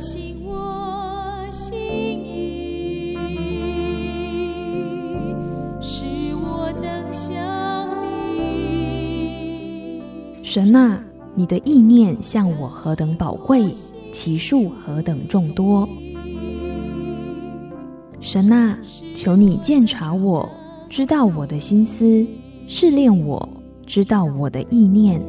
信我心意，使我能像你。神啊，你的意念向我何等宝贵，其数何等众多。神啊，求你鉴察我，知道我的心思，试炼我，知道我的意念。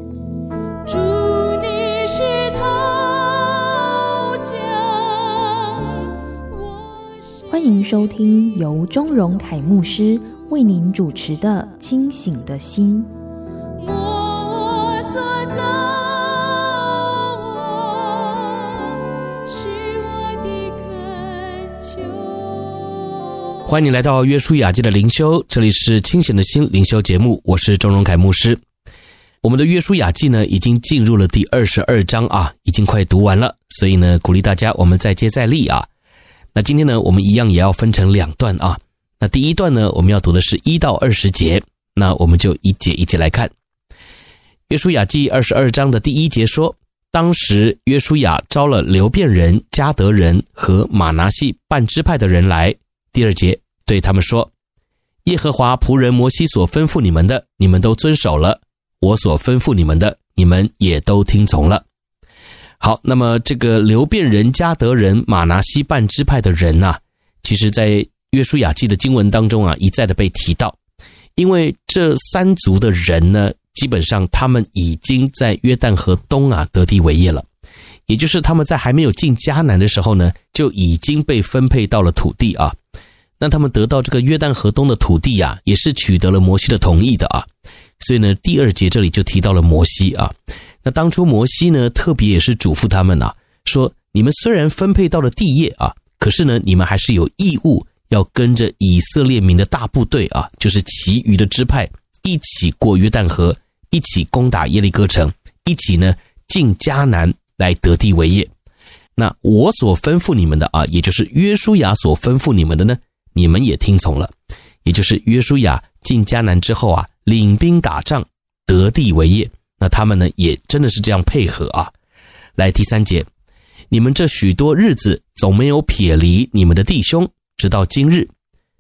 欢迎收听由钟荣凯牧师为您主持的《清醒的心》。欢迎来到约书亚记的灵修，这里是清醒的心灵修节目，我是钟荣凯牧师。我们的约书亚记呢，已经进入了第二十二章啊，已经快读完了，所以呢，鼓励大家我们再接再厉啊。那今天呢，我们一样也要分成两段啊。那第一段呢，我们要读的是一到二十节，那我们就一节一节来看。约书亚记二十二章的第一节说，当时约书亚招了流便人、迦得人和玛拿西半支派的人来。第二节对他们说：“耶和华仆人摩西所吩咐你们的，你们都遵守了；我所吩咐你们的，你们也都听从了。”好，那么这个流便人、加得人、马拿西半支派的人呐，其实在约书亚记的经文当中啊，一再的被提到，因为这三族的人呢，基本上他们已经在约旦河东啊得地为业了。也就是他们在还没有进迦南的时候呢，就已经被分配到了土地啊。那他们得到这个约旦河东的土地啊，也是取得了摩西的同意的啊。所以呢，第二节这里就提到了摩西啊。那当初摩西呢，特别也是嘱咐他们啊，说你们虽然分配到了地业啊，可是呢，你们还是有义务要跟着以色列民的大部队啊，就是其余的支派一起过约旦河，一起攻打耶利哥城，一起呢进迦南。来得地为业，那我所吩咐你们的啊，也就是约书亚所吩咐你们的呢，你们也听从了。也就是约书亚进迦南之后啊，领兵打仗得地为业，那他们呢也真的是这样配合啊。来第三节，你们这许多日子总没有撇离你们的弟兄，直到今日，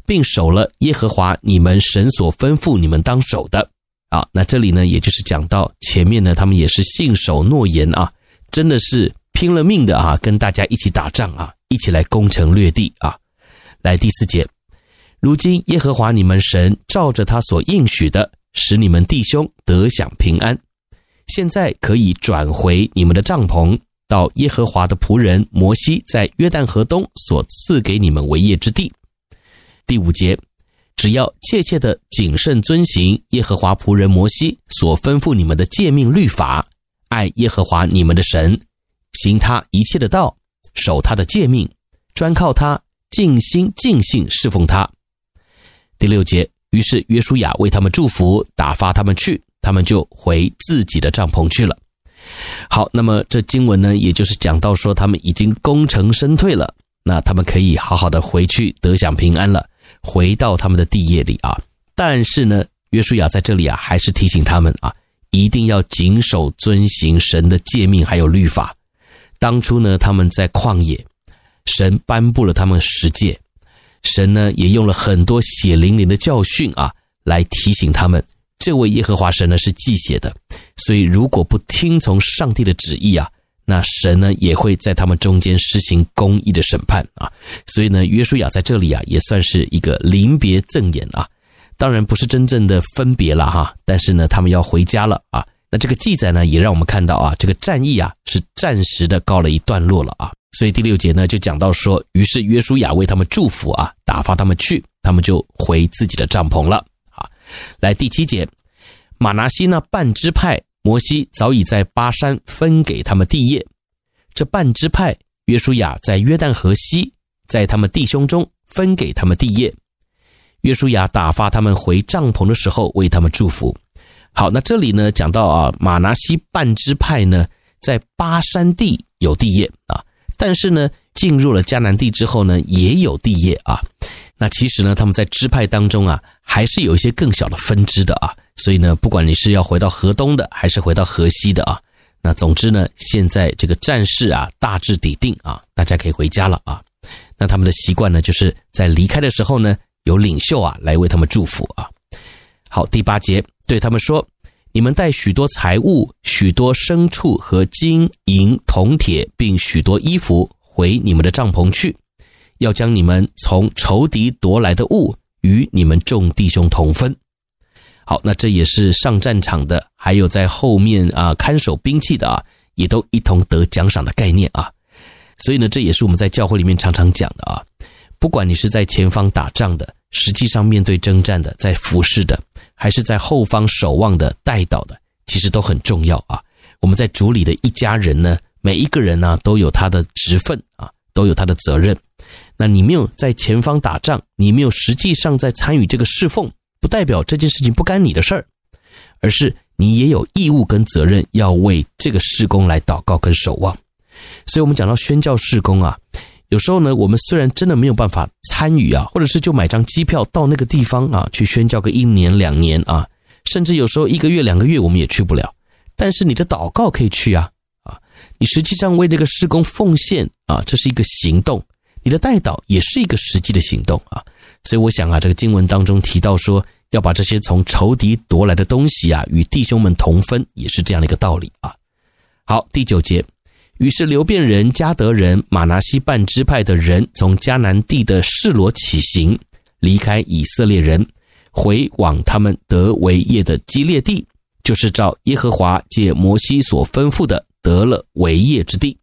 并守了耶和华你们神所吩咐你们当守的啊。那这里呢，也就是讲到前面呢，他们也是信守诺言啊。真的是拼了命的啊，跟大家一起打仗啊，一起来攻城略地啊。来第四节，如今耶和华你们神照着他所应许的，使你们弟兄得享平安。现在可以转回你们的帐篷，到耶和华的仆人摩西在约旦河东所赐给你们为业之地。第五节，只要切切的谨慎遵行耶和华仆人摩西所吩咐你们的诫命律法。爱耶和华你们的神，行他一切的道，守他的诫命，专靠他，尽心尽性侍奉他。第六节，于是约书亚为他们祝福，打发他们去，他们就回自己的帐篷去了。好，那么这经文呢，也就是讲到说他们已经功成身退了，那他们可以好好的回去得享平安了，回到他们的地业里啊。但是呢，约书亚在这里啊，还是提醒他们啊。一定要谨守遵行神的诫命，还有律法。当初呢，他们在旷野，神颁布了他们十诫，神呢也用了很多血淋淋的教训啊，来提醒他们，这位耶和华神呢是忌邪的，所以如果不听从上帝的旨意啊，那神呢也会在他们中间施行公义的审判啊。所以呢，约书亚在这里啊，也算是一个临别赠言啊。当然不是真正的分别了哈，但是呢，他们要回家了啊。那这个记载呢，也让我们看到啊，这个战役啊是暂时的告了一段落了啊。所以第六节呢就讲到说，于是约书亚为他们祝福啊，打发他们去，他们就回自己的帐篷了。来第七节，马拿西呢半支派，摩西早已在巴山分给他们地业。这半支派，约书亚在约旦河西，在他们弟兄中分给他们地业。约书亚打发他们回帐篷的时候，为他们祝福。好，那这里呢讲到啊，马拿西半支派呢，在巴山地有地业啊，但是呢，进入了迦南地之后呢，也有地业啊。那其实呢，他们在支派当中啊，还是有一些更小的分支的啊。所以呢，不管你是要回到河东的，还是回到河西的啊，那总之呢，现在这个战事啊大致底定啊，大家可以回家了啊。那他们的习惯呢，就是在离开的时候呢，有领袖啊来为他们祝福啊。好，第八节对他们说：“你们带许多财物、许多牲畜和金银铜铁，并许多衣服回你们的帐篷去，要将你们从仇敌夺来的物与你们众弟兄同分。”好，那这也是上战场的，还有在后面啊看守兵器的啊，也都一同得奖赏的概念啊。所以呢，这也是我们在教会里面常常讲的啊。不管你是在前方打仗的，实际上面对征战的，在服侍的，还是在后方守望的、带导的，其实都很重要啊。我们在主里的一家人呢，每一个人呢都有他的职分啊，都有他的责任。那你没有在前方打仗，你没有实际上在参与这个侍奉。不代表这件事情不干你的事儿，而是你也有义务跟责任要为这个事工来祷告跟守望。所以，我们讲到宣教事工啊，有时候呢，我们虽然真的没有办法参与啊，或者是就买张机票到那个地方啊去宣教个一年两年啊，甚至有时候一个月两个月我们也去不了。但是你的祷告可以去啊啊，你实际上为这个施工奉献啊，这是一个行动。你的代祷也是一个实际的行动啊。所以我想啊，这个经文当中提到说，要把这些从仇敌夺来的东西啊，与弟兄们同分，也是这样的一个道理啊。好，第九节，于是流便人、迦得人、玛拿西半支派的人，从迦南地的示罗起行，离开以色列人，回往他们得为业的基列地，就是照耶和华借摩西所吩咐的，得了为业之地。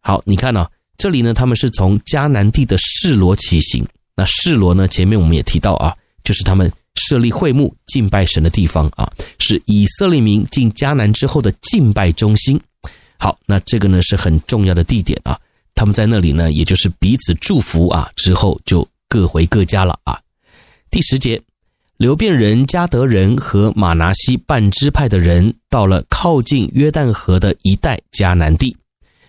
好，你看啊，这里呢，他们是从迦南地的示罗起行。那示罗呢？前面我们也提到啊，就是他们设立会幕敬拜神的地方啊，是以色列民进迦南之后的敬拜中心。好，那这个呢是很重要的地点啊。他们在那里呢，也就是彼此祝福啊，之后就各回各家了啊。第十节，流便人、迦得人和玛拿西半支派的人到了靠近约旦河的一带迦南地，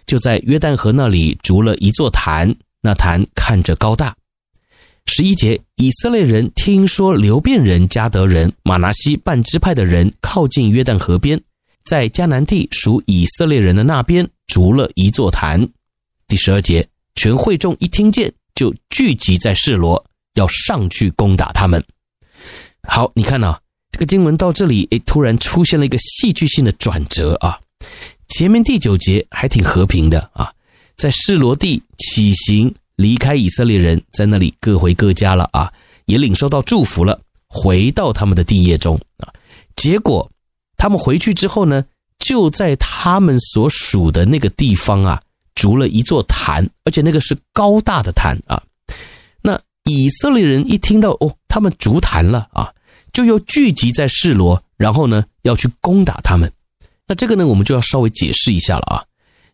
就在约旦河那里筑了一座坛，那坛看着高大。十一节，以色列人听说流便人、迦得人、玛拿西半支派的人靠近约旦河边，在迦南地属以色列人的那边筑了一座坛。第十二节，全会众一听见，就聚集在示罗，要上去攻打他们。好，你看啊，这个经文到这里，诶，突然出现了一个戏剧性的转折啊！前面第九节还挺和平的啊，在示罗地起行。离开以色列人，在那里各回各家了啊，也领受到祝福了，回到他们的地业中啊。结果他们回去之后呢，就在他们所属的那个地方啊，筑了一座坛，而且那个是高大的坛啊。那以色列人一听到哦，他们筑坛了啊，就又聚集在示罗，然后呢要去攻打他们。那这个呢，我们就要稍微解释一下了啊。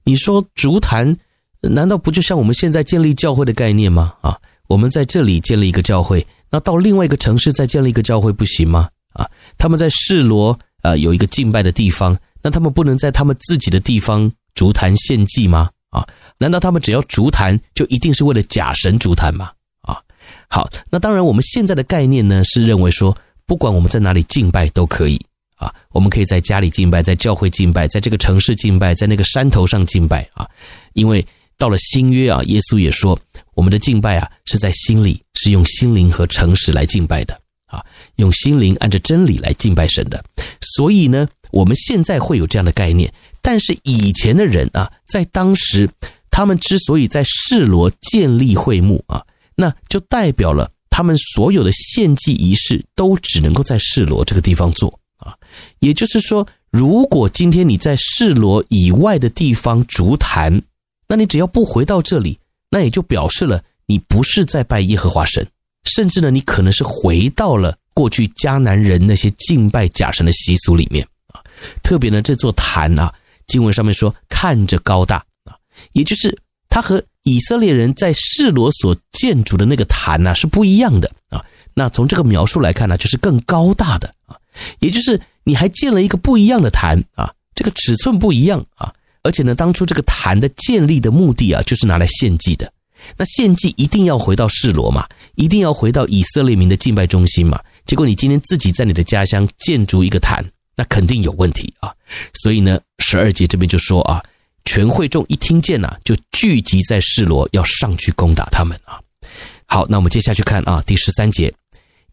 你说筑坛。难道不就像我们现在建立教会的概念吗？啊，我们在这里建立一个教会，那到另外一个城市再建立一个教会不行吗？啊，他们在示罗啊有一个敬拜的地方，那他们不能在他们自己的地方筑坛献祭吗？啊，难道他们只要筑坛就一定是为了假神筑坛吗？啊，好，那当然我们现在的概念呢是认为说，不管我们在哪里敬拜都可以啊，我们可以在家里敬拜，在教会敬拜，在这个城市敬拜，在那个山头上敬拜啊，因为。到了新约啊，耶稣也说，我们的敬拜啊是在心里，是用心灵和诚实来敬拜的啊，用心灵按着真理来敬拜神的。所以呢，我们现在会有这样的概念，但是以前的人啊，在当时他们之所以在示罗建立会幕啊，那就代表了他们所有的献祭仪式都只能够在示罗这个地方做。也就是说，如果今天你在示罗以外的地方筑坛，那你只要不回到这里，那也就表示了你不是在拜耶和华神，甚至呢，你可能是回到了过去迦南人那些敬拜假神的习俗里面啊。特别呢，这座坛啊，经文上面说看着高大啊，也就是它和以色列人在示罗所建筑的那个坛呐是不一样的啊。那从这个描述来看呢，就是更高大的啊，也就是你还建了一个不一样的坛啊，这个尺寸不一样啊。而且呢，当初这个坛的建立的目的啊，就是拿来献祭的。那献祭一定要回到示罗嘛，一定要回到以色列民的敬拜中心嘛。结果你今天自己在你的家乡建筑一个坛，那肯定有问题啊。所以呢，十二节这边就说啊，全会众一听见呐，就聚集在示罗，要上去攻打他们啊。好，那我们接下去看啊，第十三节，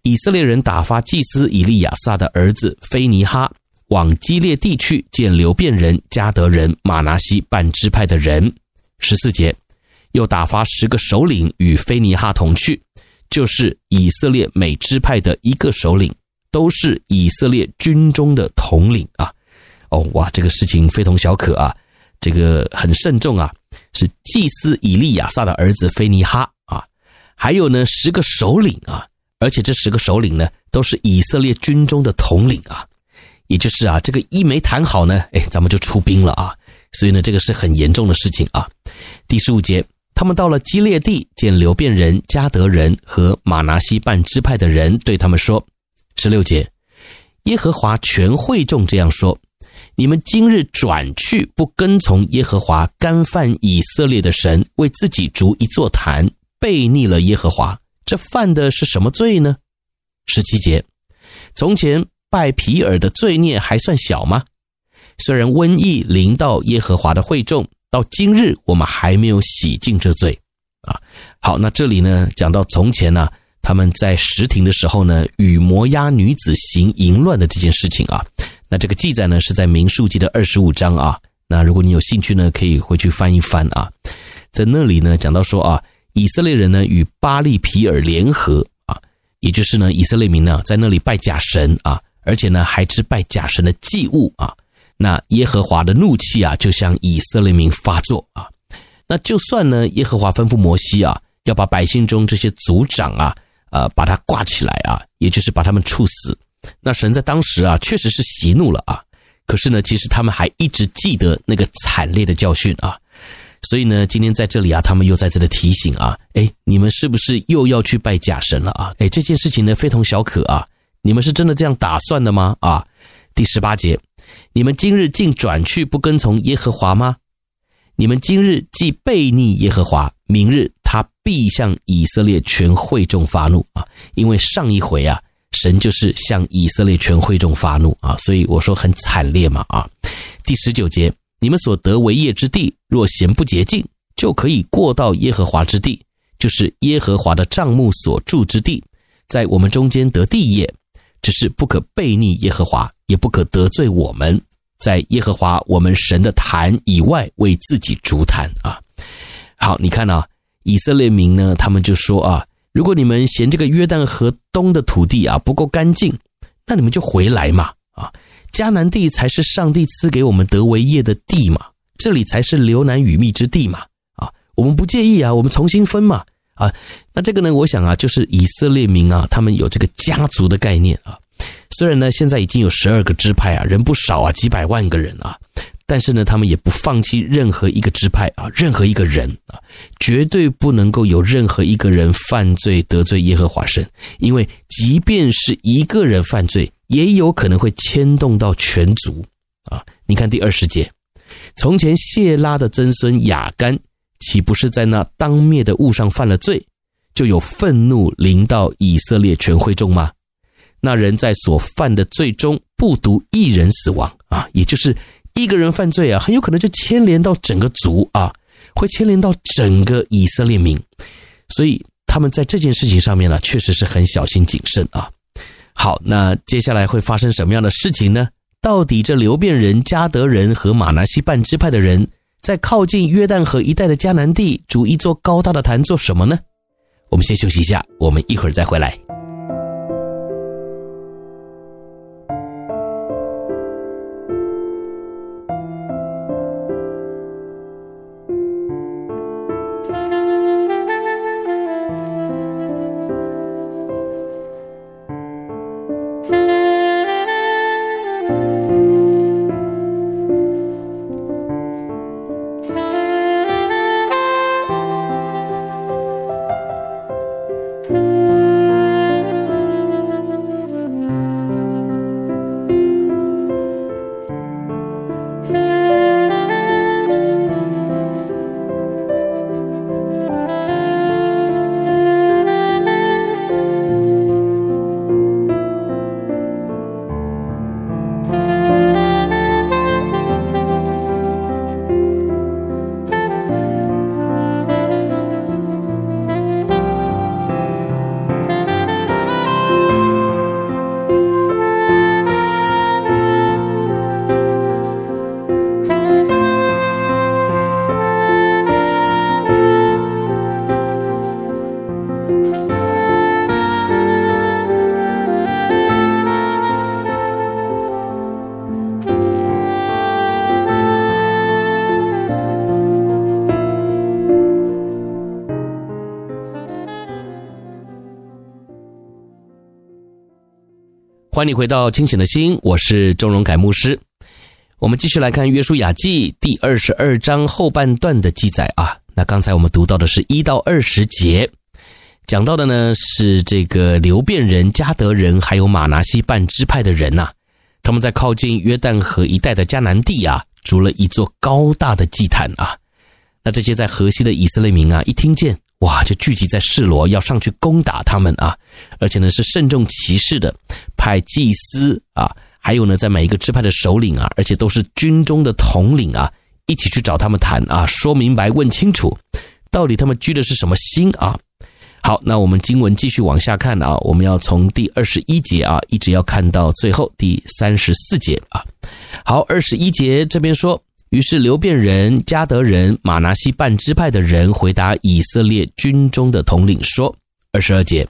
以色列人打发祭司以利亚撒的儿子非尼哈往基列地去见流便人、迦得人、马拿西半支派的人。十四节，又打发十个首领与非尼哈同去，就是以色列每支派的一个首领。都是以色列军中的统领啊！哦哇，这个事情非同小可啊！这个很慎重啊，是祭司以利亚撒的儿子非尼哈啊，还有呢十个首领啊，而且这十个首领呢都是以色列军中的统领啊，也就是啊，这个一没谈好呢，哎，咱们就出兵了啊！所以呢，这个是很严重的事情啊。第十五节，他们到了基列地，见流便人、迦得人和玛拿西半支派的人，对他们说。十六节，耶和华全会众这样说：你们今日转去不跟从耶和华，干犯以色列的神，为自己筑一座坛，悖逆了耶和华，这犯的是什么罪呢？十七节，从前拜皮尔的罪孽还算小吗？虽然瘟疫临到耶和华的会众，到今日我们还没有洗净这罪啊。好，那这里呢，讲到从前呢、他们在什亭的时候呢，与摩押女子行淫乱的这件事情啊，那这个记载呢是在民数记的二十五章啊。那如果你有兴趣呢，可以回去翻一翻啊。在那里呢讲到说啊，以色列人呢与巴力皮尔联合啊，也就是呢以色列民呢在那里拜假神啊，而且呢还吃拜假神的祭物啊。那耶和华的怒气啊就向以色列民发作啊。那就算呢耶和华吩咐摩西啊，要把百姓中这些族长啊。呃，把他挂起来啊，也就是把他们处死。那神在当时啊，确实是息怒了啊。可是呢，其实他们还一直记得那个惨烈的教训啊。所以呢，今天在这里啊，他们又在这里提醒啊，哎，你们是不是又要去拜假神了啊？哎，这件事情呢，非同小可啊。你们是真的这样打算的吗？啊，第十八节，你们今日竟转去不跟从耶和华吗？你们今日既悖逆耶和华，明日。他必向以色列全会众发怒啊！因为上一回啊，神就是向以色列全会众发怒啊，所以我说很惨烈嘛啊。第十九节，你们所得为业之地，若嫌不洁净，就可以过到耶和华之地，就是耶和华的帐幕所住之地，在我们中间得地业，只是不可悖逆耶和华，也不可得罪我们，在耶和华我们神的坛以外为自己筑坛啊。好，你看啊。以色列民呢，他们就说啊，如果你们嫌这个约旦河东的土地啊不够干净，那你们就回来嘛，迦南地才是上帝赐给我们得为业的地嘛，这里才是流难与密之地嘛啊，我们不介意啊，我们重新分嘛啊，那这个呢，我想啊，就是以色列民啊，他们有这个家族的概念啊，虽然呢现在已经有十二个支派啊，人不少啊，几百万个人啊。但是呢，他们也不放弃任何一个支派啊，任何一个人啊，绝对不能够有任何一个人犯罪得罪耶和华神，因为即便是一个人犯罪，也有可能会牵动到全族啊。你看第二十节，从前谢拉的曾孙雅干，岂不是在那当灭的物上犯了罪，就有愤怒临到以色列全会众吗？那人在所犯的罪中不独一人死亡啊，也就是。一个人犯罪啊，很有可能就牵连到整个族啊，会牵连到整个以色列民，所以他们在这件事情上面呢，确实是很小心谨慎啊。好，那接下来会发生什么样的事情呢？到底这流便人、迦得人和马拿西半支派的人，在靠近约旦河一带的迦南地筑一座高大的坛做什么呢？我们先休息一下，我们一会儿再回来。欢迎你回到清醒的心，我是钟荣凯牧师。我们继续来看《约书亚记》第二十二章后半段的记载啊。那刚才我们读到的是一到二十节，讲到的呢是这个流便人、迦得人还有玛拿西半支派的人呐、他们在靠近约旦河一带的迦南地啊，筑了一座高大的祭坛啊。那这些在河西的以色列民啊，一听见。哇！就聚集在示罗，要上去攻打他们啊！而且呢，是慎重其事的，派祭司啊，还有呢，在每一个支派的首领啊，而且都是军中的统领啊，一起去找他们谈啊，说明白，问清楚，到底他们居的是什么心啊？好，那我们经文继续往下看啊，我们要从第二十一节啊，一直要看到最后第三十四节啊。好，二十一节这边说。于是流便人、迦得人、马拿西半支派的人回答以色列军中的统领说：“二十二节，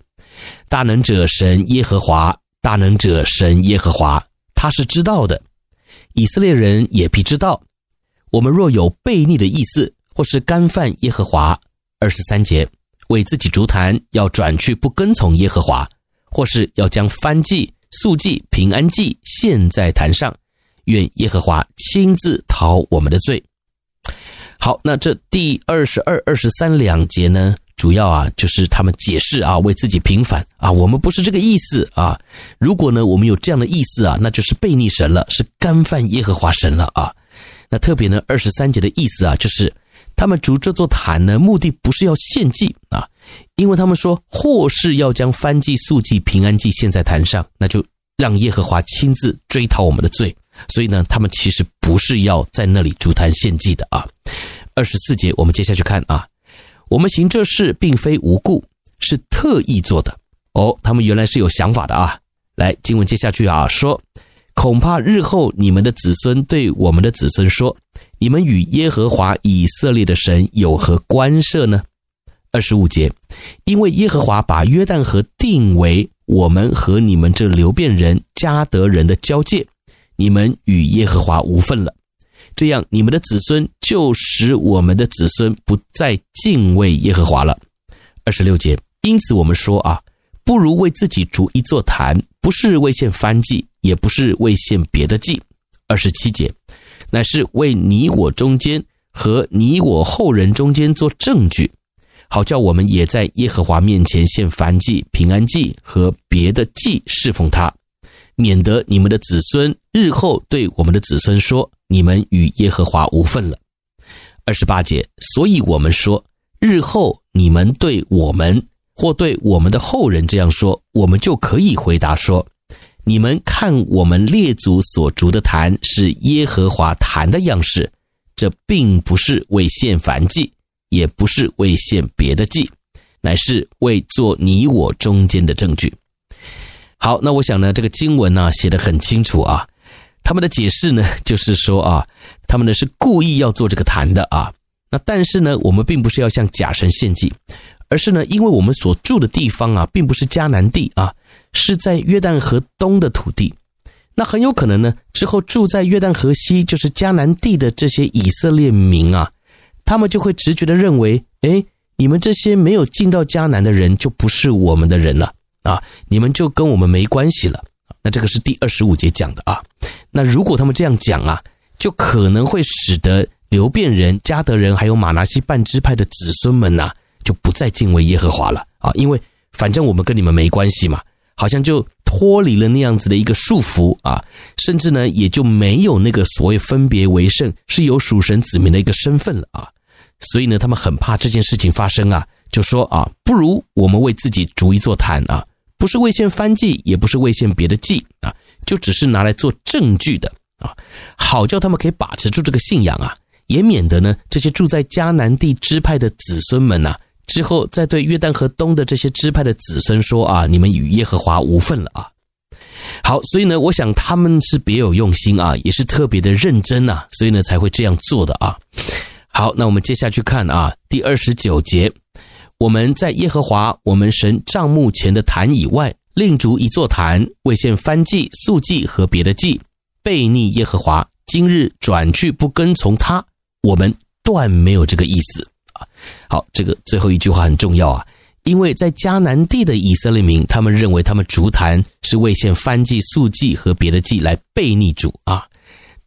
大能者神耶和华，大能者神耶和华，他是知道的。以色列人也必知道。我们若有悖逆的意思，或是干犯耶和华，二十三节，为自己筑坛，要转去不跟从耶和华，或是要将燔祭、素祭、平安祭献在坛上。”愿耶和华亲自讨我们的罪。好，那这第二十二、二十三两节呢，主要啊就是他们解释啊，为自己平反啊，我们不是这个意思啊。如果呢我们有这样的意思啊，那就是悖逆神了，是干犯耶和华神了啊。那特别呢，二十三节的意思啊，就是他们筑这座坛呢，目的不是要献祭啊，因为他们说或是要将燔祭、素祭、平安祭献在坛上，那就让耶和华亲自追讨我们的罪。所以呢，他们其实不是要在那里筑坛献祭的啊。二十四节，我们接下去看啊，我们行这事并非无故，是特意做的哦。他们原来是有想法的啊。来，经文接下去啊，说恐怕日后你们的子孙对我们的子孙说，你们与耶和华以色列的神有何关涉呢？二十五节，因为耶和华把约旦河定为我们和你们这流便人、加得人的交界。你们与耶和华无分了，这样你们的子孙就使我们的子孙不再敬畏耶和华了。二十六节，因此我们说啊，不如为自己筑一座坛，不是为献燔祭，也不是为献别的祭。二十七节，乃是为你我中间和你我后人中间做证据，好叫我们也在耶和华面前献燔祭、平安祭和别的祭侍奉他。免得你们的子孙日后对我们的子孙说：“你们与耶和华无分了。”二十八节，所以我们说，日后你们对我们或对我们的后人这样说，我们就可以回答说：“你们看，我们列祖所逐的坛是耶和华坛的样式，这并不是为献燔祭，也不是为献别的祭，乃是为做你我中间的证据。”好，那我想呢，这个经文呢、写得很清楚啊。他们的解释呢，就是说啊，他们呢是故意要做这个坛的啊。那但是呢，我们并不是要向假神献祭，而是呢，因为我们所住的地方啊，并不是迦南地啊，是在约旦河东的土地。那很有可能呢，之后住在约旦河西，就是迦南地的这些以色列民啊，他们就会直觉的认为，哎，你们这些没有进到迦南的人，就不是我们的人了。啊，你们就跟我们没关系了。那这个是第二十五节讲的啊。那如果他们这样讲啊，就可能会使得流便人、迦得人还有玛拿西半支派的子孙们呐、就不再敬畏耶和华了啊。因为反正我们跟你们没关系嘛，好像就脱离了那样子的一个束缚啊，甚至呢也就没有那个所谓分别为圣、是有属神子民的一个身份了啊。所以呢，他们很怕这件事情发生啊，就说啊，不如我们为自己筑一座坛啊。不是为献番祭，也不是为献别的祭啊，就只是拿来做证据的啊，好叫他们可以把持住这个信仰啊，也免得呢这些住在迦南地支派的子孙们呐，之后再对约旦河东的这些支派的子孙说啊，你们与耶和华无分了啊。好，所以呢，我想他们是别有用心啊，也是特别的认真呐，所以呢才会这样做的啊。好，那我们接下去看啊，第二十九节。我们在耶和华我们神帐幕前的坛以外，另筑一座坛，为献燔祭、素祭和别的祭，悖逆耶和华。今日转去不跟从他，我们断没有这个意思啊。好，这个最后一句话很重要啊，因为在迦南地的以色列民，他们认为他们筑坛是为献燔祭、素祭和别的祭来悖逆主啊，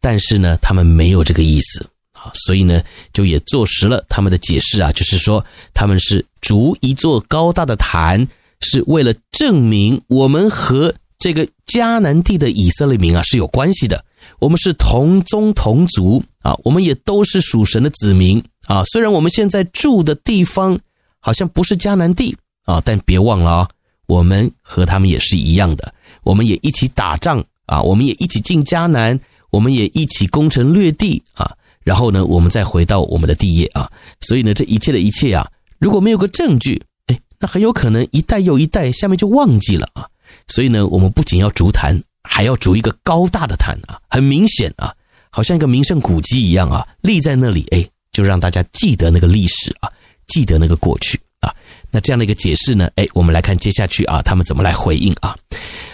但是呢，他们没有这个意思啊，所以呢，就也坐实了他们的解释啊，就是说他们是筑一座高大的坛，是为了证明我们和这个迦南地的以色列民啊是有关系的，我们是同宗同族啊，我们也都是属神的子民啊，虽然我们现在住的地方。好像不是迦南地啊，但别忘了啊，我们和他们也是一样的，我们也一起打仗啊，我们也一起进迦南，我们也一起攻城略地啊，然后呢，我们再回到我们的地业啊。所以呢，这一切的一切啊，如果没有个证据，哎，那很有可能一代又一代，下面就忘记了啊。所以呢，我们不仅要逐坛，还要逐一个高大的坛啊，很明显啊，好像一个名胜古迹一样啊，立在那里，哎，就让大家记得那个历史啊。记得那个过去啊，那这样的一个解释呢？哎，我们来看接下去啊，他们怎么来回应啊？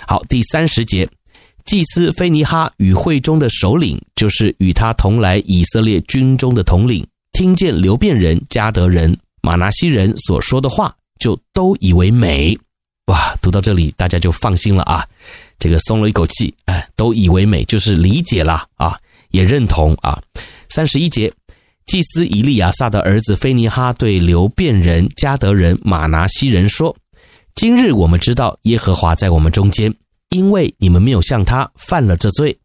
好，第三十节，祭司菲尼哈与会中的首领，就是与他同来以色列军中的统领，听见流便人、加得人、马拿西人所说的话，就都以为美。哇，读到这里，大家就放心了啊，这个松了一口气，哎，都以为美，就是理解了啊，也认同啊。三十一节。祭司以利亚撒的儿子菲尼哈对流便人、加得人、马拿西人说：“今日我们知道耶和华在我们中间，因为你们没有向他犯了这罪。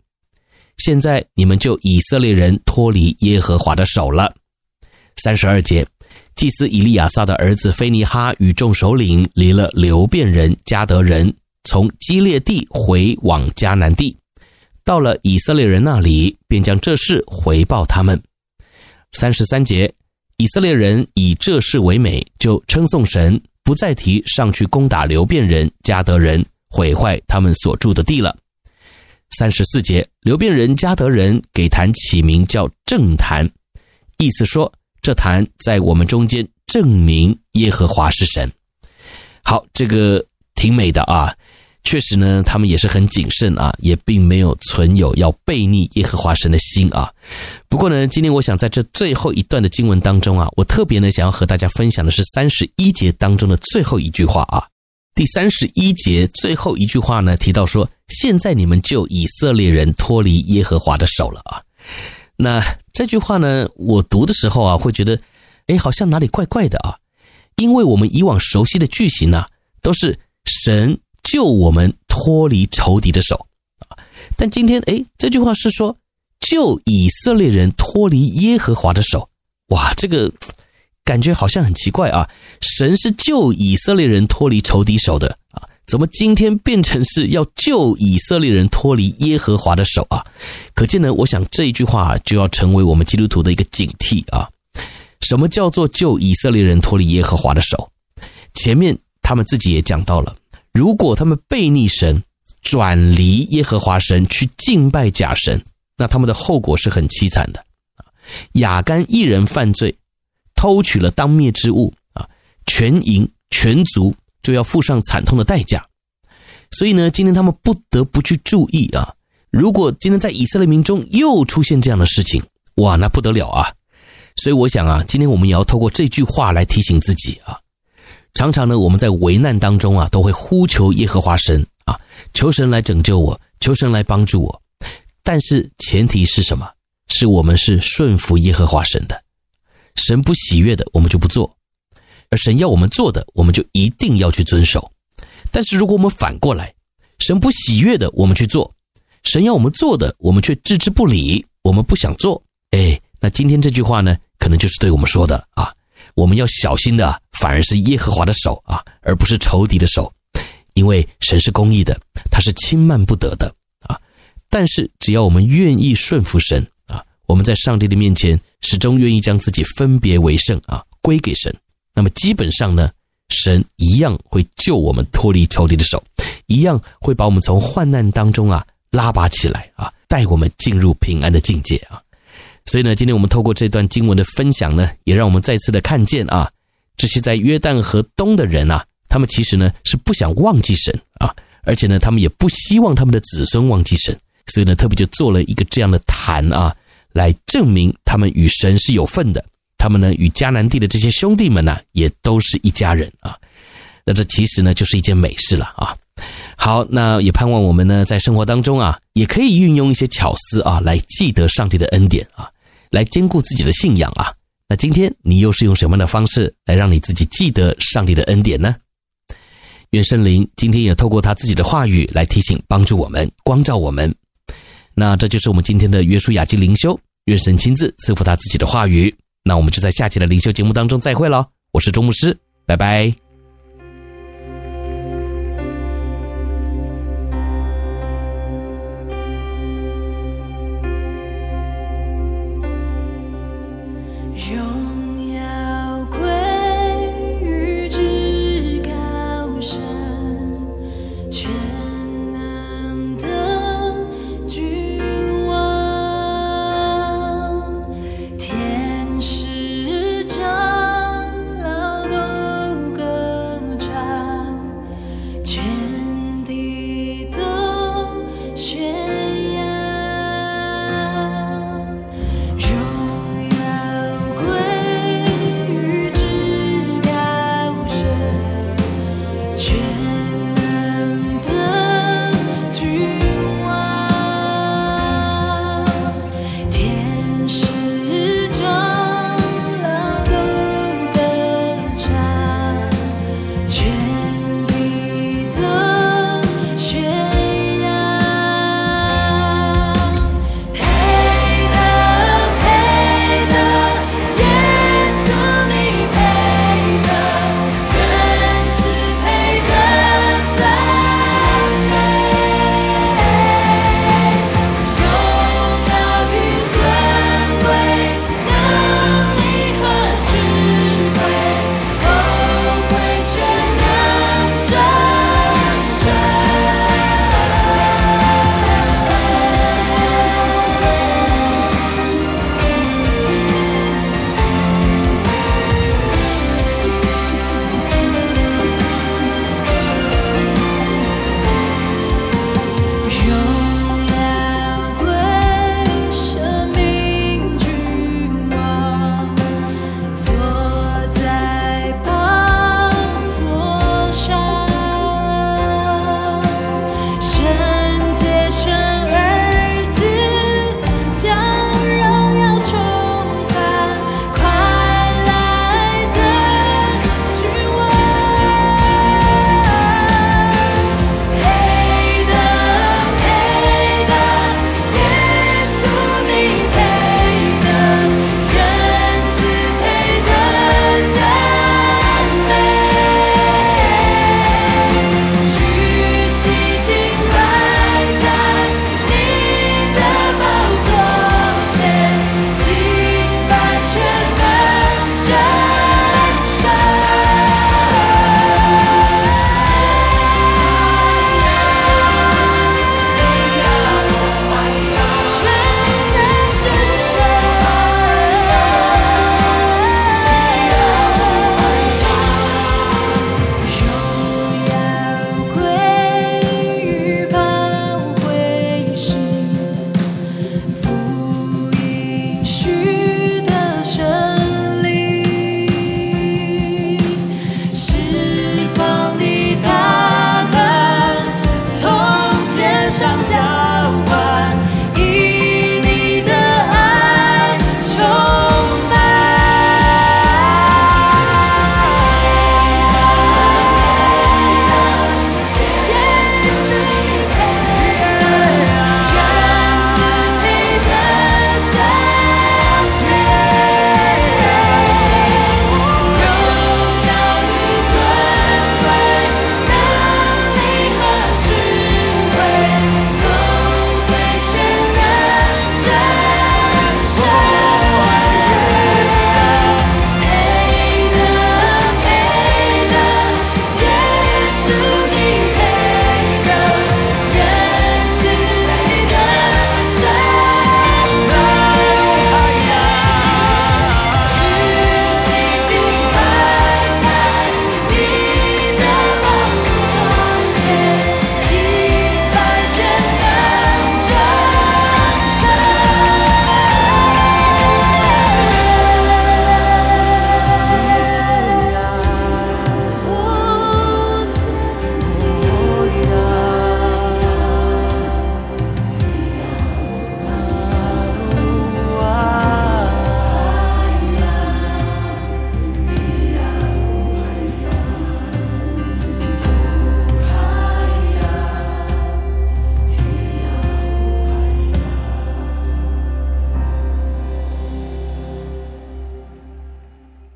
现在你们就以色列人脱离耶和华的手了。”三十二节，祭司以利亚撒的儿子菲尼哈与众首领离了流便人、加得人，从基列地回往迦南地，到了以色列人那里，便将这事回报他们。三十三节，以色列人以这事为美，就称颂神，不再提上去攻打流便人、加得人，毁坏他们所住的地了。三十四节，流便人、加得人给坛起名叫证坛，意思说这坛在我们中间证明耶和华是神。好，这个挺美的啊。确实呢，他们也是很谨慎啊，也并没有存有要悖逆耶和华神的心啊。不过呢，今天我想在这最后一段的经文当中啊，我特别呢想要和大家分享的是三十一节当中的最后一句话啊。第三十一节最后一句话呢提到说：“现在你们就以色列人脱离耶和华的手了啊。”那这句话呢，我读的时候啊，会觉得，哎，好像哪里怪怪的啊，因为我们以往熟悉的句型呢，都是神。救我们脱离仇敌的手啊！但今天诶，这句话是说救以色列人脱离耶和华的手，哇，这个感觉好像很奇怪啊！神是救以色列人脱离仇敌手的啊，怎么今天变成是要救以色列人脱离耶和华的手啊？可见呢，我想这一句话就要成为我们基督徒的一个警惕啊！什么叫做救以色列人脱离耶和华的手？前面他们自己也讲到了。如果他们背逆神，转离耶和华神去敬拜假神，那他们的后果是很凄惨的。亚干一人犯罪，偷取了当灭之物啊，全营全族就要付上惨痛的代价。所以呢，今天他们不得不去注意啊。如果今天在以色列民中又出现这样的事情，哇，那不得了啊！所以我想啊，今天我们也要透过这句话来提醒自己啊。常常呢，我们在危难当中啊，都会呼求耶和华神啊，求神来拯救我，求神来帮助我。但是前提是什么？是我们是顺服耶和华神的。神不喜悦的，我们就不做；而神要我们做的，我们就一定要去遵守。但是如果我们反过来，神不喜悦的，我们去做；神要我们做的，我们却置之不理，我们不想做。哎，那今天这句话呢，可能就是对我们说的啊。我们要小心的，反而是耶和华的手啊，而不是仇敌的手，因为神是公义的，他是轻慢不得的啊。但是只要我们愿意顺服神啊，我们在上帝的面前始终愿意将自己分别为圣啊，归给神，那么基本上呢，神一样会救我们脱离仇敌的手，一样会把我们从患难当中啊拉拔起来啊，带我们进入平安的境界啊。所以呢，今天我们透过这段经文的分享呢，也让我们再次的看见啊，这些在约旦河东的人啊，他们其实呢是不想忘记神啊，而且呢，他们也不希望他们的子孙忘记神，所以呢，特别就做了一个这样的坛啊，来证明他们与神是有份的。他们呢，与迦南地的这些兄弟们呢，也都是一家人啊。那这其实呢就是一件美事了啊。好，那也盼望我们呢在生活当中啊，也可以运用一些巧思啊，来记得上帝的恩典啊，来坚固自己的信仰啊。那今天你又是用什么样的方式来让你自己记得上帝的恩典呢？愿圣灵今天也透过他自己的话语来提醒、帮助我们、光照我们。那这就是我们今天的约书亚记灵修。愿神亲自赐福他自己的话语。那我们就在下期的灵修节目当中再会喽。我是周牧师，拜拜。